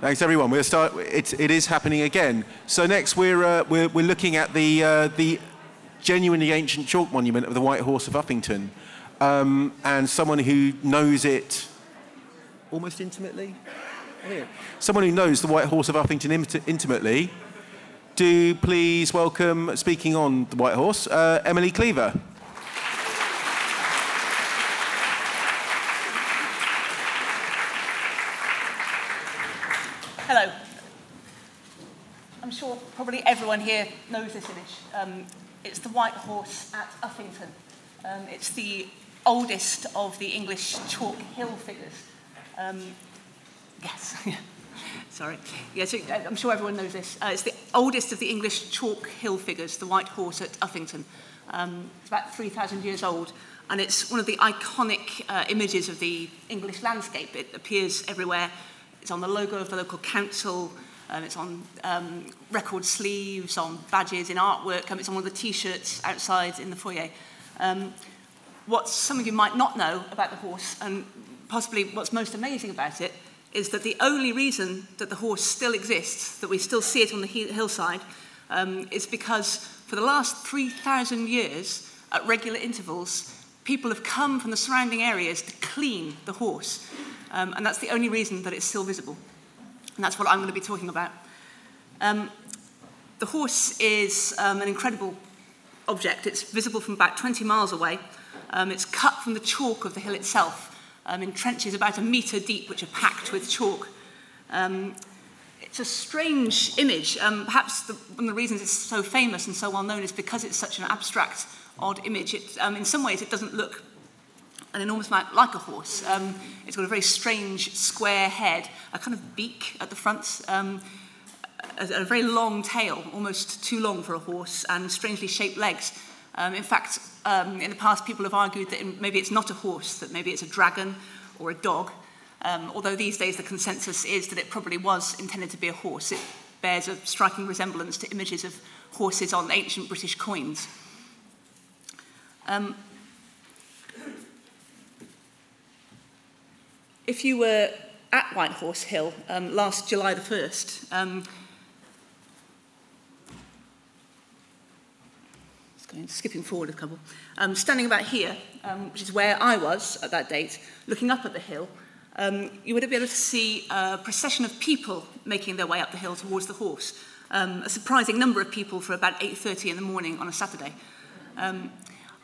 Thanks, everyone. We'll start. It, it is happening again. So next, we're uh, we're, we're looking at the uh, the genuinely ancient chalk monument of the White Horse of Uffington, um, and someone who knows it almost intimately. Someone who knows the White Horse of Uffington int- intimately. Do please welcome, speaking on the White Horse, uh, Emily Cleaver. Hello. I'm sure probably everyone here knows this image. Um, it's the White Horse at Uffington. Um, it's the oldest of the English chalk hill figures. Um, yes, sorry. Yes, I'm sure everyone knows this. Uh, it's the oldest of the English chalk hill figures, the White Horse at Uffington. Um, it's about 3,000 years old, and it's one of the iconic uh, images of the English landscape. It appears everywhere. It's on the logo of the local council. Um, it's on um, record sleeves, on badges, in artwork. Um, it's on one of the T-shirts outside in the foyer. Um, what some of you might not know about the horse, and possibly what's most amazing about it, is that the only reason that the horse still exists, that we still see it on the hillside, um, is because for the last 3,000 years, at regular intervals, people have come from the surrounding areas to clean the horse. Um, and that's the only reason that it's still visible. And that's what I'm going to be talking about. Um, the horse is um, an incredible object. It's visible from about 20 miles away. Um, it's cut from the chalk of the hill itself um, in trenches about a metre deep, which are packed with chalk. Um, it's a strange image. Perhaps the, one of the reasons it's so famous and so well known is because it's such an abstract, odd image. It, in some ways, it doesn't look an enormous amount like a horse. Um, it's got a very strange square head, a kind of beak at the front, um, a, a very long tail, almost too long for a horse, and strangely shaped legs. Um, in fact, um, in the past, people have argued that maybe it's not a horse, that maybe it's a dragon or a dog, um, although these days the consensus is that it probably was intended to be a horse. It bears a striking resemblance to images of horses on ancient British coins. Um, if you were at White Horse Hill um, last July the 1st, um, skipping forward a couple, um, standing about here, um, which is where I was at that date, looking up at the hill, um, you would have been able to see a procession of people making their way up the hill towards the horse. Um, a surprising number of people for about 8.30 in the morning on a Saturday. Um,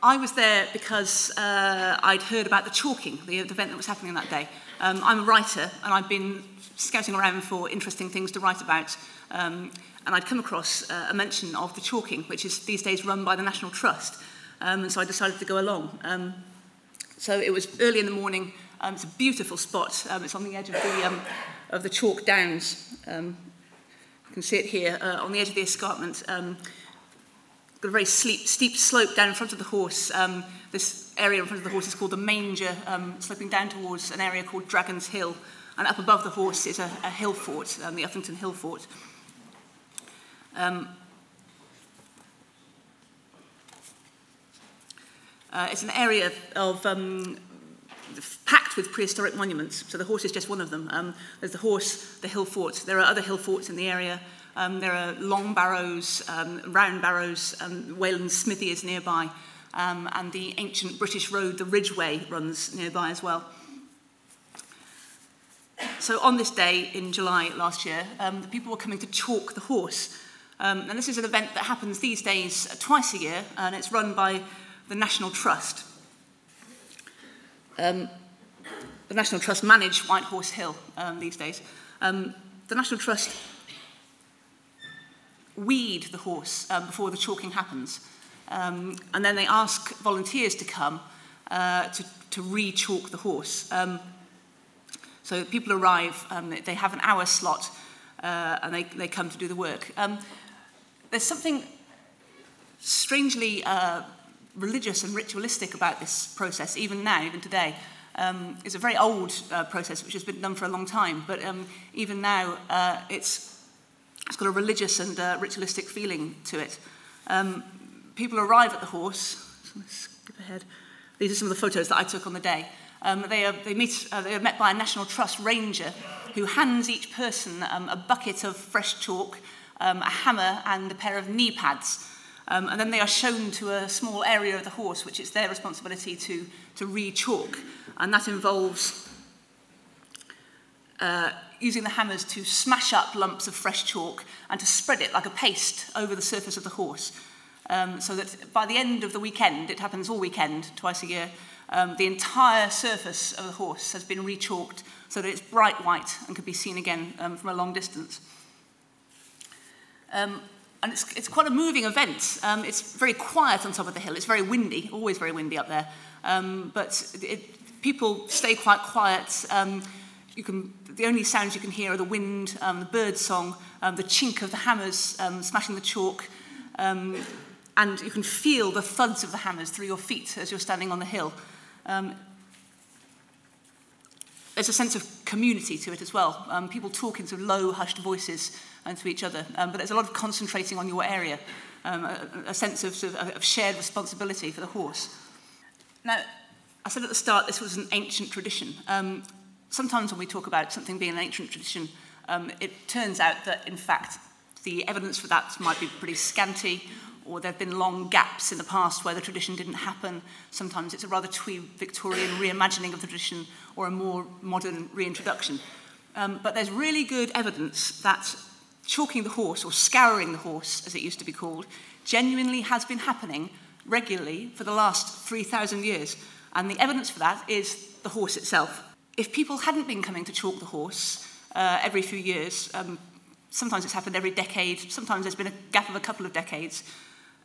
I was there because uh, I'd heard about the chalking, the, the event that was happening that day. Um, I'm a writer and I've been scouting around for interesting things to write about. Um, and I'd come across uh, a mention of the chalking, which is these days run by the National Trust. Um, and so I decided to go along. Um, so it was early in the morning. Um, it's a beautiful spot. Um, it's on the edge of the, um, of the chalk downs. Um, you can see it here uh, on the edge of the escarpment. Um, a very steep, steep slope down in front of the horse. Um, this area in front of the horse is called the manger, um, sloping down towards an area called Dragon's Hill. And up above the horse is a, a hill fort, um, the Uffington Hill Fort. Um, uh, it's an area of um, packed with prehistoric monuments. So the horse is just one of them. Um, there's the horse, the hill fort. There are other hill forts in the area. Um, there are long barrows, um, round barrows. Um, Wayland's Smithy is nearby. Um, and the ancient British road, the Ridgeway, runs nearby as well. So on this day in July last year, um, the people were coming to chalk the horse Um, and this is an event that happens these days twice a year, and it's run by the National Trust. Um, the National Trust manage White Horse Hill um, these days. Um, the National Trust weed the horse um, before the chalking happens. Um, and then they ask volunteers to come uh, to, to re-chalk the horse. Um, so people arrive, um, they have an hour slot, uh, and they, they come to do the work. Um, there's something strangely uh, religious and ritualistic about this process, even now, even today. Um, it's a very old uh, process which has been done for a long time, but even now uh, it's, It's got a religious and uh, ritualistic feeling to it. Um, people arrive at the horse. Let's skip ahead. These are some of the photos that I took on the day. Um, they, are, they, meet, uh, they are met by a National Trust ranger who hands each person um, a bucket of fresh chalk, um, a hammer, and a pair of knee pads. Um, and then they are shown to a small area of the horse, which it's their responsibility to, to re-chalk. And that involves uh, using the hammers to smash up lumps of fresh chalk and to spread it like a paste over the surface of the horse. Um, so that by the end of the weekend, it happens all weekend, twice a year, um, the entire surface of the horse has been rechalked so that it's bright white and can be seen again um, from a long distance. Um, and it's, it's quite a moving event. Um, it's very quiet on top of the hill. It's very windy, always very windy up there. Um, but it, people stay quite quiet. Um, you can, the only sounds you can hear are the wind, um, the bird song, um, the chink of the hammers um, smashing the chalk, um, and you can feel the thuds of the hammers through your feet as you're standing on the hill. Um, there's a sense of community to it as well. Um, people talk in sort of low, hushed voices and to each other, um, but there's a lot of concentrating on your area, um, a, a sense of, sort of, of shared responsibility for the horse. Now, I said at the start this was an ancient tradition. Um, sometimes when we talk about something being an ancient tradition, um, it turns out that, in fact, the evidence for that might be pretty scanty, or there have been long gaps in the past where the tradition didn't happen. Sometimes it's a rather twee Victorian reimagining of the tradition or a more modern reintroduction. Um, but there's really good evidence that chalking the horse, or scouring the horse, as it used to be called, genuinely has been happening regularly for the last 3,000 years. And the evidence for that is the horse itself. If people hadn't been coming to chalk the horse uh, every few years, um, sometimes it's happened every decade, sometimes there's been a gap of a couple of decades,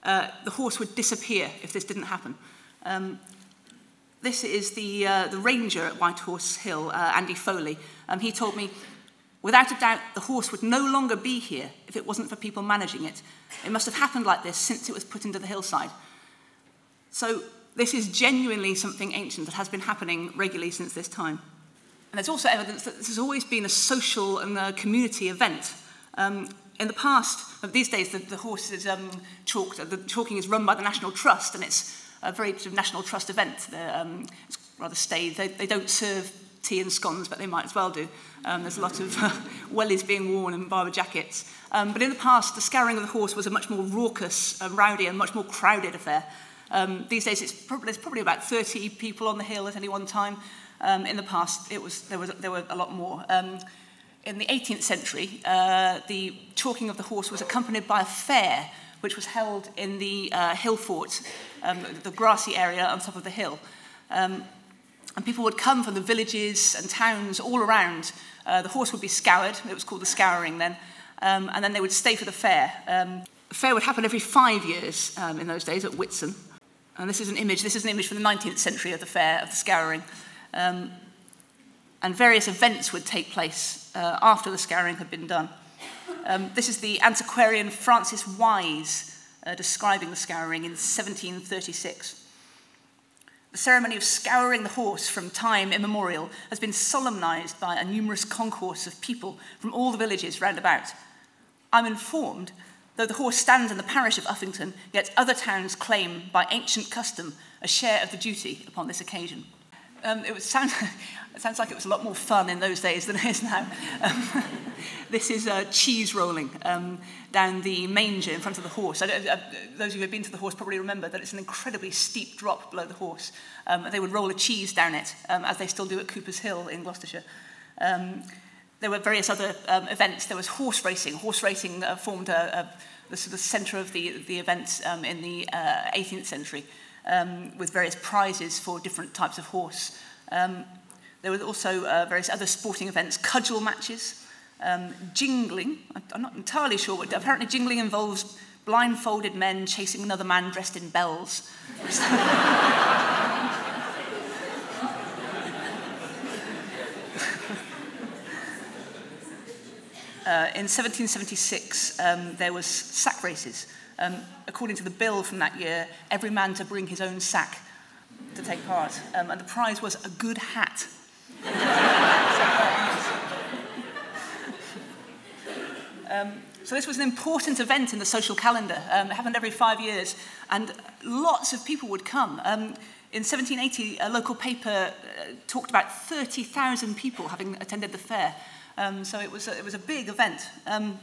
uh, the horse would disappear if this didn't happen. Um, this is the, uh, the ranger at White Horse Hill, uh, Andy Foley. Um, he told me, without a doubt, the horse would no longer be here if it wasn't for people managing it. It must have happened like this since it was put into the hillside. So this is genuinely something ancient that has been happening regularly since this time. And there's also evidence that this has always been a social and a community event. Um, in the past, these days, the, the horse is um, chalked, the chalking is run by the National Trust, and it's a very sort of National Trust event. Um, it's rather staid. They, they don't serve tea and scones, but they might as well do. Um, there's a lot of uh, wellies being worn and Barbour jackets. Um, but in the past, the scouring of the horse was a much more raucous, um, rowdy, and much more crowded affair. Um, these days, it's probably, there's probably about 30 people on the hill at any one time. Um, in the past, it was, there, was, there were a lot more. Um, in the 18th century, uh, the chalking of the horse was accompanied by a fair, which was held in the uh, hill fort, um, the grassy area on top of the hill. Um, and people would come from the villages and towns all around. Uh, the horse would be scoured, it was called the scouring then, um, and then they would stay for the fair. Um, the fair would happen every five years um, in those days at Whitsun. And this is an image, this is an image from the 19th century of the fair, of the scouring. Um, and various events would take place uh, after the scouring had been done. Um, this is the antiquarian Francis Wise uh, describing the scouring in 1736. The ceremony of scouring the horse from time immemorial has been solemnized by a numerous concourse of people from all the villages round about. I'm informed, though the horse stands in the parish of Uffington, yet other towns claim by ancient custom a share of the duty upon this occasion. Um, it, was sound, it sounds like it was a lot more fun in those days than it is now. Um, this is uh, cheese rolling um, down the manger in front of the horse. I don't, uh, those of you who have been to the horse probably remember that it's an incredibly steep drop below the horse. Um, they would roll a cheese down it, um, as they still do at Cooper's Hill in Gloucestershire. Um, there were various other um, events. There was horse racing. Horse racing uh, formed a, a, the sort of centre of the, the events um, in the uh, 18th century um, with various prizes for different types of horse. Um, there were also uh, various other sporting events, cudgel matches, um, jingling. I'm not entirely sure what. Apparently, jingling involves blindfolded men chasing another man dressed in bells. Uh, in 1776, um, there was sack races, um, according to the bill from that year, every man to bring his own sack to take part. Um, and the prize was a good hat. um, so this was an important event in the social calendar. Um, it happened every five years, and lots of people would come. Um, in 1780, a local paper uh, talked about 30,000 people having attended the fair. Um, so it was, a, it was a big event. Um,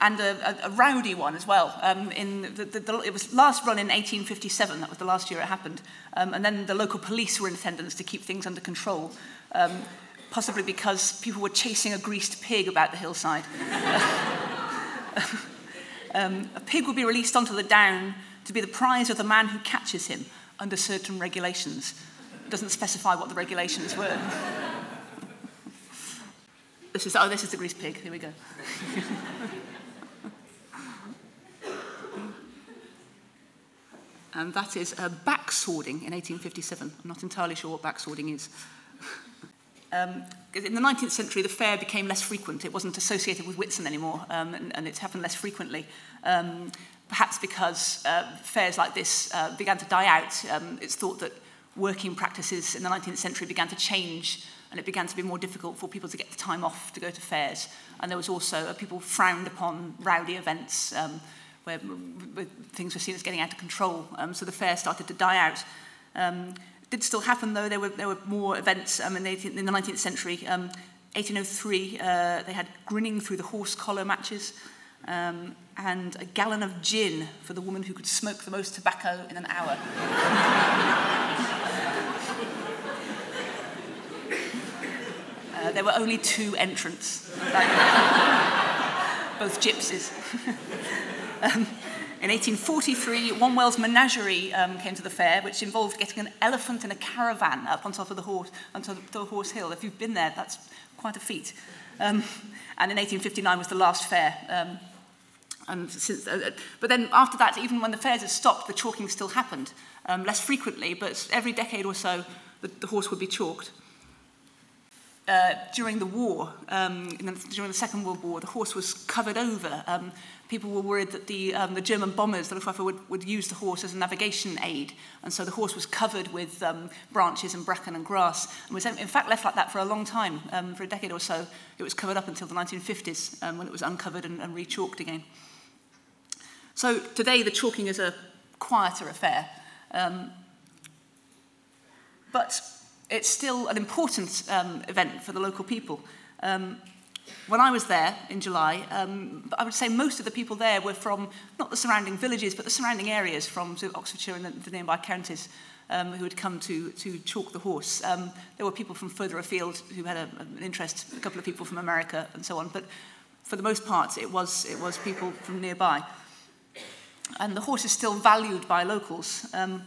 and a, a, a rowdy one as well. Um, in the, the, the, it was last run in 1857, that was the last year it happened. Um, and then the local police were in attendance to keep things under control, um, possibly because people were chasing a greased pig about the hillside. um, a pig would be released onto the down to be the prize of the man who catches him under certain regulations. It doesn't specify what the regulations were. this is, oh, this is the greased pig. Here we go. and that is uh, backswording in 1857. I'm not entirely sure what backswording is. um, in the 19th century, the fair became less frequent. It wasn't associated with Whitsun anymore, um, and, and it happened less frequently. Um, perhaps because uh, fairs like this uh, began to die out. Um, it's thought that working practices in the 19th century began to change and it began to be more difficult for people to get the time off to go to fairs. And there was also, uh, people frowned upon rowdy events um, where, where things were seen as getting out of control. Um, so the fair started to die out. Um, it did still happen though, there were, there were more events um, in, the 18th, in the 19th century. Um, 1803, uh, they had grinning through the horse collar matches um, and a gallon of gin for the woman who could smoke the most tobacco in an hour. uh, there were only two entrants, both gypsies. um, in 1843, Wombwell's Menagerie um, came to the fair, which involved getting an elephant in a caravan up on top of the horse, on top of the horse hill. If you've been there, that's quite a feat. Um, and in 1859 was the last fair. Um, and since, uh, uh, but then after that, even when the fairs had stopped, the chalking still happened. Um, less frequently, but every decade or so, the, the horse would be chalked. Uh, during the war, um, during the Second World War, the horse was covered over. Um, people were worried that the, um, the German bombers, the Luftwaffe, would, would use the horse as a navigation aid. And so the horse was covered with um, branches and bracken and grass. And was in fact left like that for a long time. Um, for a decade or so, it was covered up until the 1950s um, when it was uncovered and, and re-chalked again. So today the chalking is a quieter affair. But it's still an important um, event for the local people. Um, when I was there in July, um, I would say most of the people there were from not the surrounding villages, but the surrounding areas from so Oxfordshire and the, the nearby counties um, who had come to, to chalk the horse. Um, there were people from further afield who had a, an interest, a couple of people from America and so on, but for the most part, it was, it was people from nearby. And the horse is still valued by locals. Um,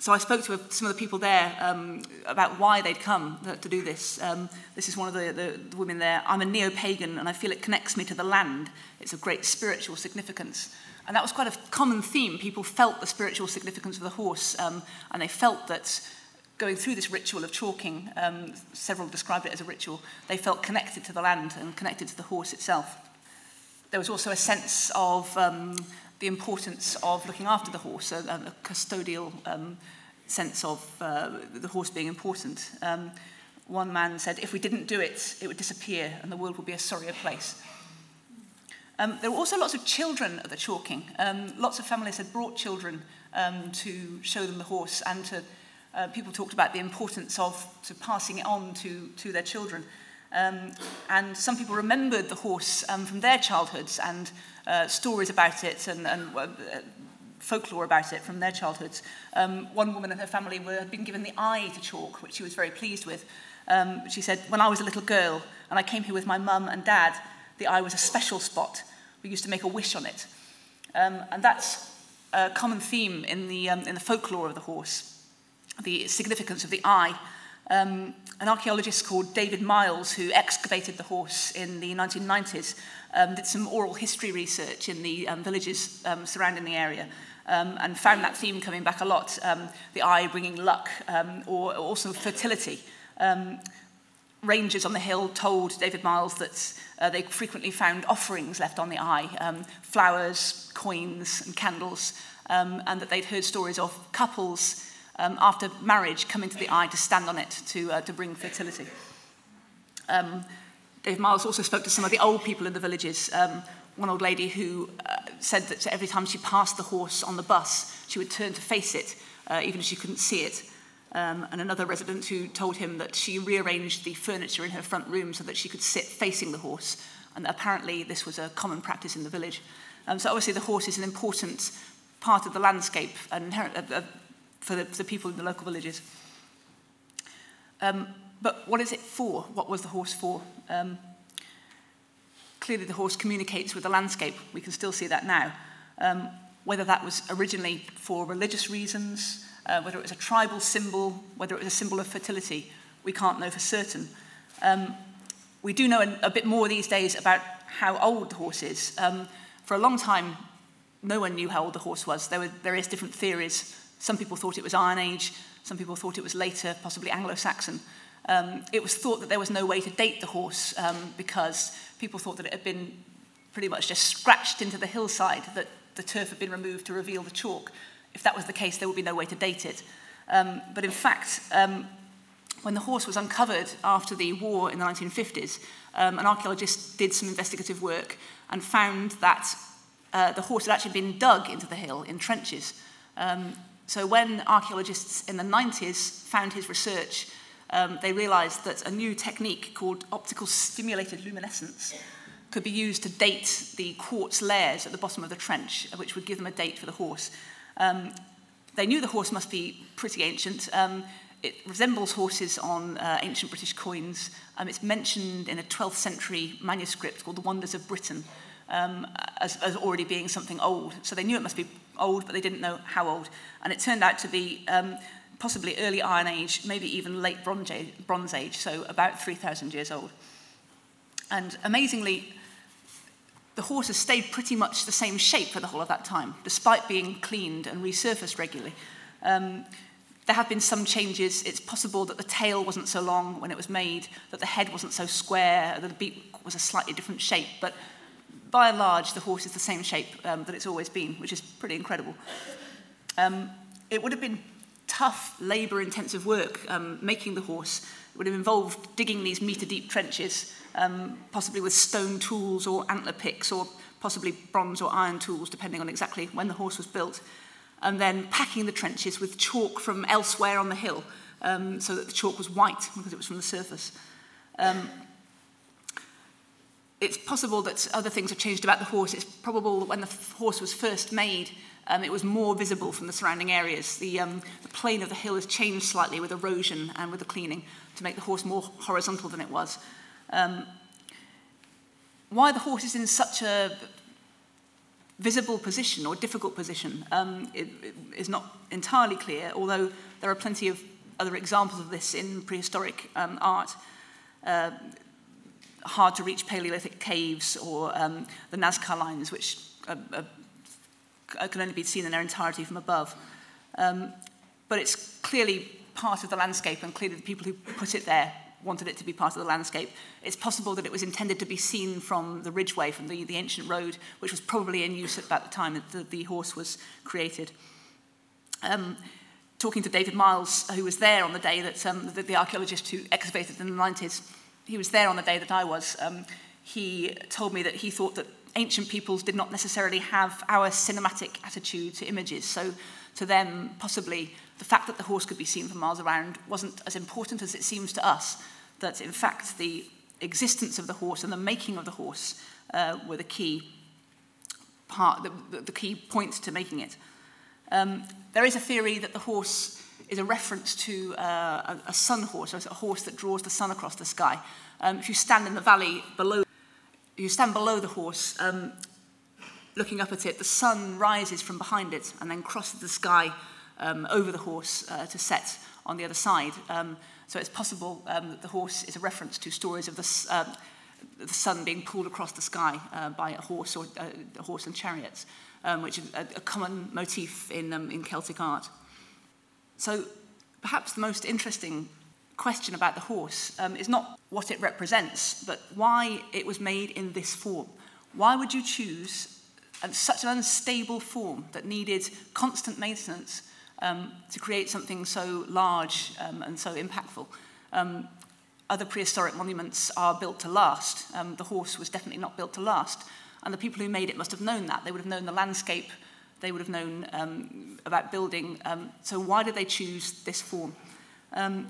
so I spoke to some of the people there um, about why they'd come to do this. Um, this is one of the, the, the women there. I'm a neo pagan and I feel it connects me to the land. It's of great spiritual significance. And that was quite a common theme. People felt the spiritual significance of the horse um, and they felt that going through this ritual of chalking, um, several described it as a ritual, they felt connected to the land and connected to the horse itself. There was also a sense of um, the importance of looking after the horse, a, a custodial um, sense of uh, the horse being important. Um, one man said, if we didn't do it, it would disappear and the world would be a sorrier place. Um, there were also lots of children at the chalking. Um, lots of families had brought children um, to show them the horse and to, uh, people talked about the importance of, to passing it on to, to their children. Um, and some people remembered the horse um, from their childhoods and uh, stories about it and, and uh, folklore about it from their childhoods. Um, one woman and her family were, had been given the eye to chalk, which she was very pleased with. Um, she said, when I was a little girl and I came here with my mum and dad, the eye was a special spot. We used to make a wish on it. Um, and that's a common theme in the, um, in the folklore of the horse, the significance of the eye um, an archaeologist called David Miles, who excavated the horse in the 1990s, um, did some oral history research in the um, villages um, surrounding the area um, and found that theme coming back a lot, um, the eye bringing luck um, or also fertility. Um, rangers on the hill told David Miles that uh, they frequently found offerings left on the eye, um, flowers, coins and candles, um, and that they'd heard stories of couples um, after marriage come into the eye to stand on it to, uh, to bring fertility. Um, David Miles also spoke to some of the old people in the villages. Um, one old lady who uh, said that every time she passed the horse on the bus, she would turn to face it, uh, even if she couldn't see it. Um, and another resident who told him that she rearranged the furniture in her front room so that she could sit facing the horse. And apparently, this was a common practice in the village. Um, so, obviously, the horse is an important part of the landscape and uh, uh, for, the, for the people in the local villages. Um, but what is it for? What was the horse for? Um, clearly, the horse communicates with the landscape. We can still see that now. Um, whether that was originally for religious reasons, uh, whether it was a tribal symbol, whether it was a symbol of fertility, we can't know for certain. Um, we do know a, bit more these days about how old the horse is. Um, for a long time, no one knew how old the horse was. There were various different theories. Some people thought it was Iron Age, some people thought it was later, possibly Anglo Saxon. Um, it was thought that there was no way to date the horse um, because people thought that it had been pretty much just scratched into the hillside, that the turf had been removed to reveal the chalk. If that was the case, there would be no way to date it. Um, but in fact, um, when the horse was uncovered after the war in the 1950s, um, an archaeologist did some investigative work and found that uh, the horse had actually been dug into the hill in trenches. Um, So when archaeologists in the 90s found his research, um, they realized that a new technique called optical stimulated luminescence could be used to date the quartz layers at the bottom of the trench, which would give them a date for the horse. Um, they knew the horse must be pretty ancient. Um, it resembles horses on uh, ancient British coins. Um, it's mentioned in a 12th century manuscript called The Wonders of Britain, um, as, as already being something old. So they knew it must be old, but they didn't know how old. And it turned out to be um, possibly early Iron Age, maybe even late Bronze Age, Bronze Age so about 3,000 years old. And amazingly, the horse has stayed pretty much the same shape for the whole of that time, despite being cleaned and resurfaced regularly. Um, there have been some changes. It's possible that the tail wasn't so long when it was made, that the head wasn't so square, that the beak was a slightly different shape. But by and large, the horse is the same shape um, that it's always been, which is pretty incredible. Um, it would have been tough, labour intensive work um, making the horse. It would have involved digging these metre deep trenches, um, possibly with stone tools or antler picks or possibly bronze or iron tools, depending on exactly when the horse was built, and then packing the trenches with chalk from elsewhere on the hill um, so that the chalk was white because it was from the surface. Um, it's possible that other things have changed about the horse. It's probable that when the horse was first made, um, it was more visible from the surrounding areas. The, um, the plane of the hill has changed slightly with erosion and with the cleaning to make the horse more horizontal than it was. Um, why the horse is in such a visible position or difficult position um, it, it is not entirely clear, although there are plenty of other examples of this in prehistoric um, art. Uh, hard to reach Paleolithic caves or um, the Nazca lines, which are, are, can only be seen in their entirety from above. Um, but it's clearly part of the landscape, and clearly the people who put it there wanted it to be part of the landscape. It's possible that it was intended to be seen from the ridgeway, from the, the ancient road, which was probably in use at about the time that the, the horse was created. Um, talking to David Miles, who was there on the day that um, the, the archaeologist who excavated in the 90s, he was there on the day that I was. Um, he told me that he thought that ancient peoples did not necessarily have our cinematic attitude to images. So to them, possibly the fact that the horse could be seen for miles around wasn't as important as it seems to us. That in fact the existence of the horse and the making of the horse uh, were the key part, the, the key points to making it. Um, there is a theory that the horse is a reference to uh, a, a sun horse, a horse that draws the sun across the sky. Um, if you stand in the valley below, you stand below the horse, um, looking up at it, the sun rises from behind it and then crosses the sky um, over the horse uh, to set on the other side. Um, so it's possible um, that the horse is a reference to stories of the, uh, the sun being pulled across the sky uh, by a horse or uh, a horse and chariots, um, which is a, a common motif in, um, in Celtic art. So perhaps the most interesting question about the horse um, is not what it represents, but why it was made in this form. Why would you choose um, such an unstable form that needed constant maintenance um, to create something so large um, and so impactful? Um, other prehistoric monuments are built to last. Um, the horse was definitely not built to last. And the people who made it must have known that. They would have known the landscape they would have known um, about building. Um, so why did they choose this form? Um,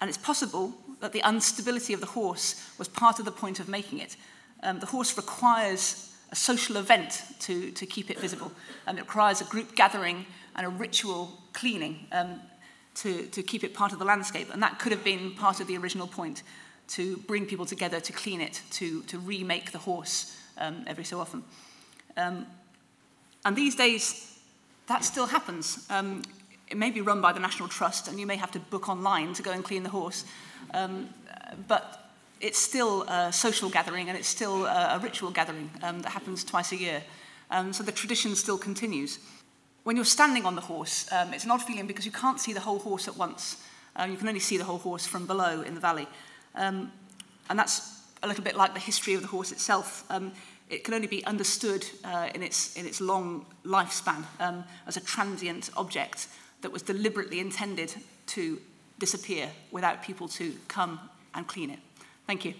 and it's possible that the instability of the horse was part of the point of making it. Um, the horse requires a social event to, to keep it visible, and it requires a group gathering and a ritual cleaning um, to, to keep it part of the landscape. And that could have been part of the original point to bring people together to clean it, to, to remake the horse um, every so often. Um, and these days, that still happens. Um, it may be run by the National Trust, and you may have to book online to go and clean the horse. Um, but it's still a social gathering and it's still a, ritual gathering um, that happens twice a year. Um, so the tradition still continues. When you're standing on the horse, um, it's an odd feeling because you can't see the whole horse at once. Um, you can only see the whole horse from below in the valley. And that's a little bit like the history of the horse itself. It can only be understood uh, in, its, in its long lifespan um, as a transient object that was deliberately intended to disappear without people to come and clean it. Thank you.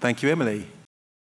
Thank you, Emily.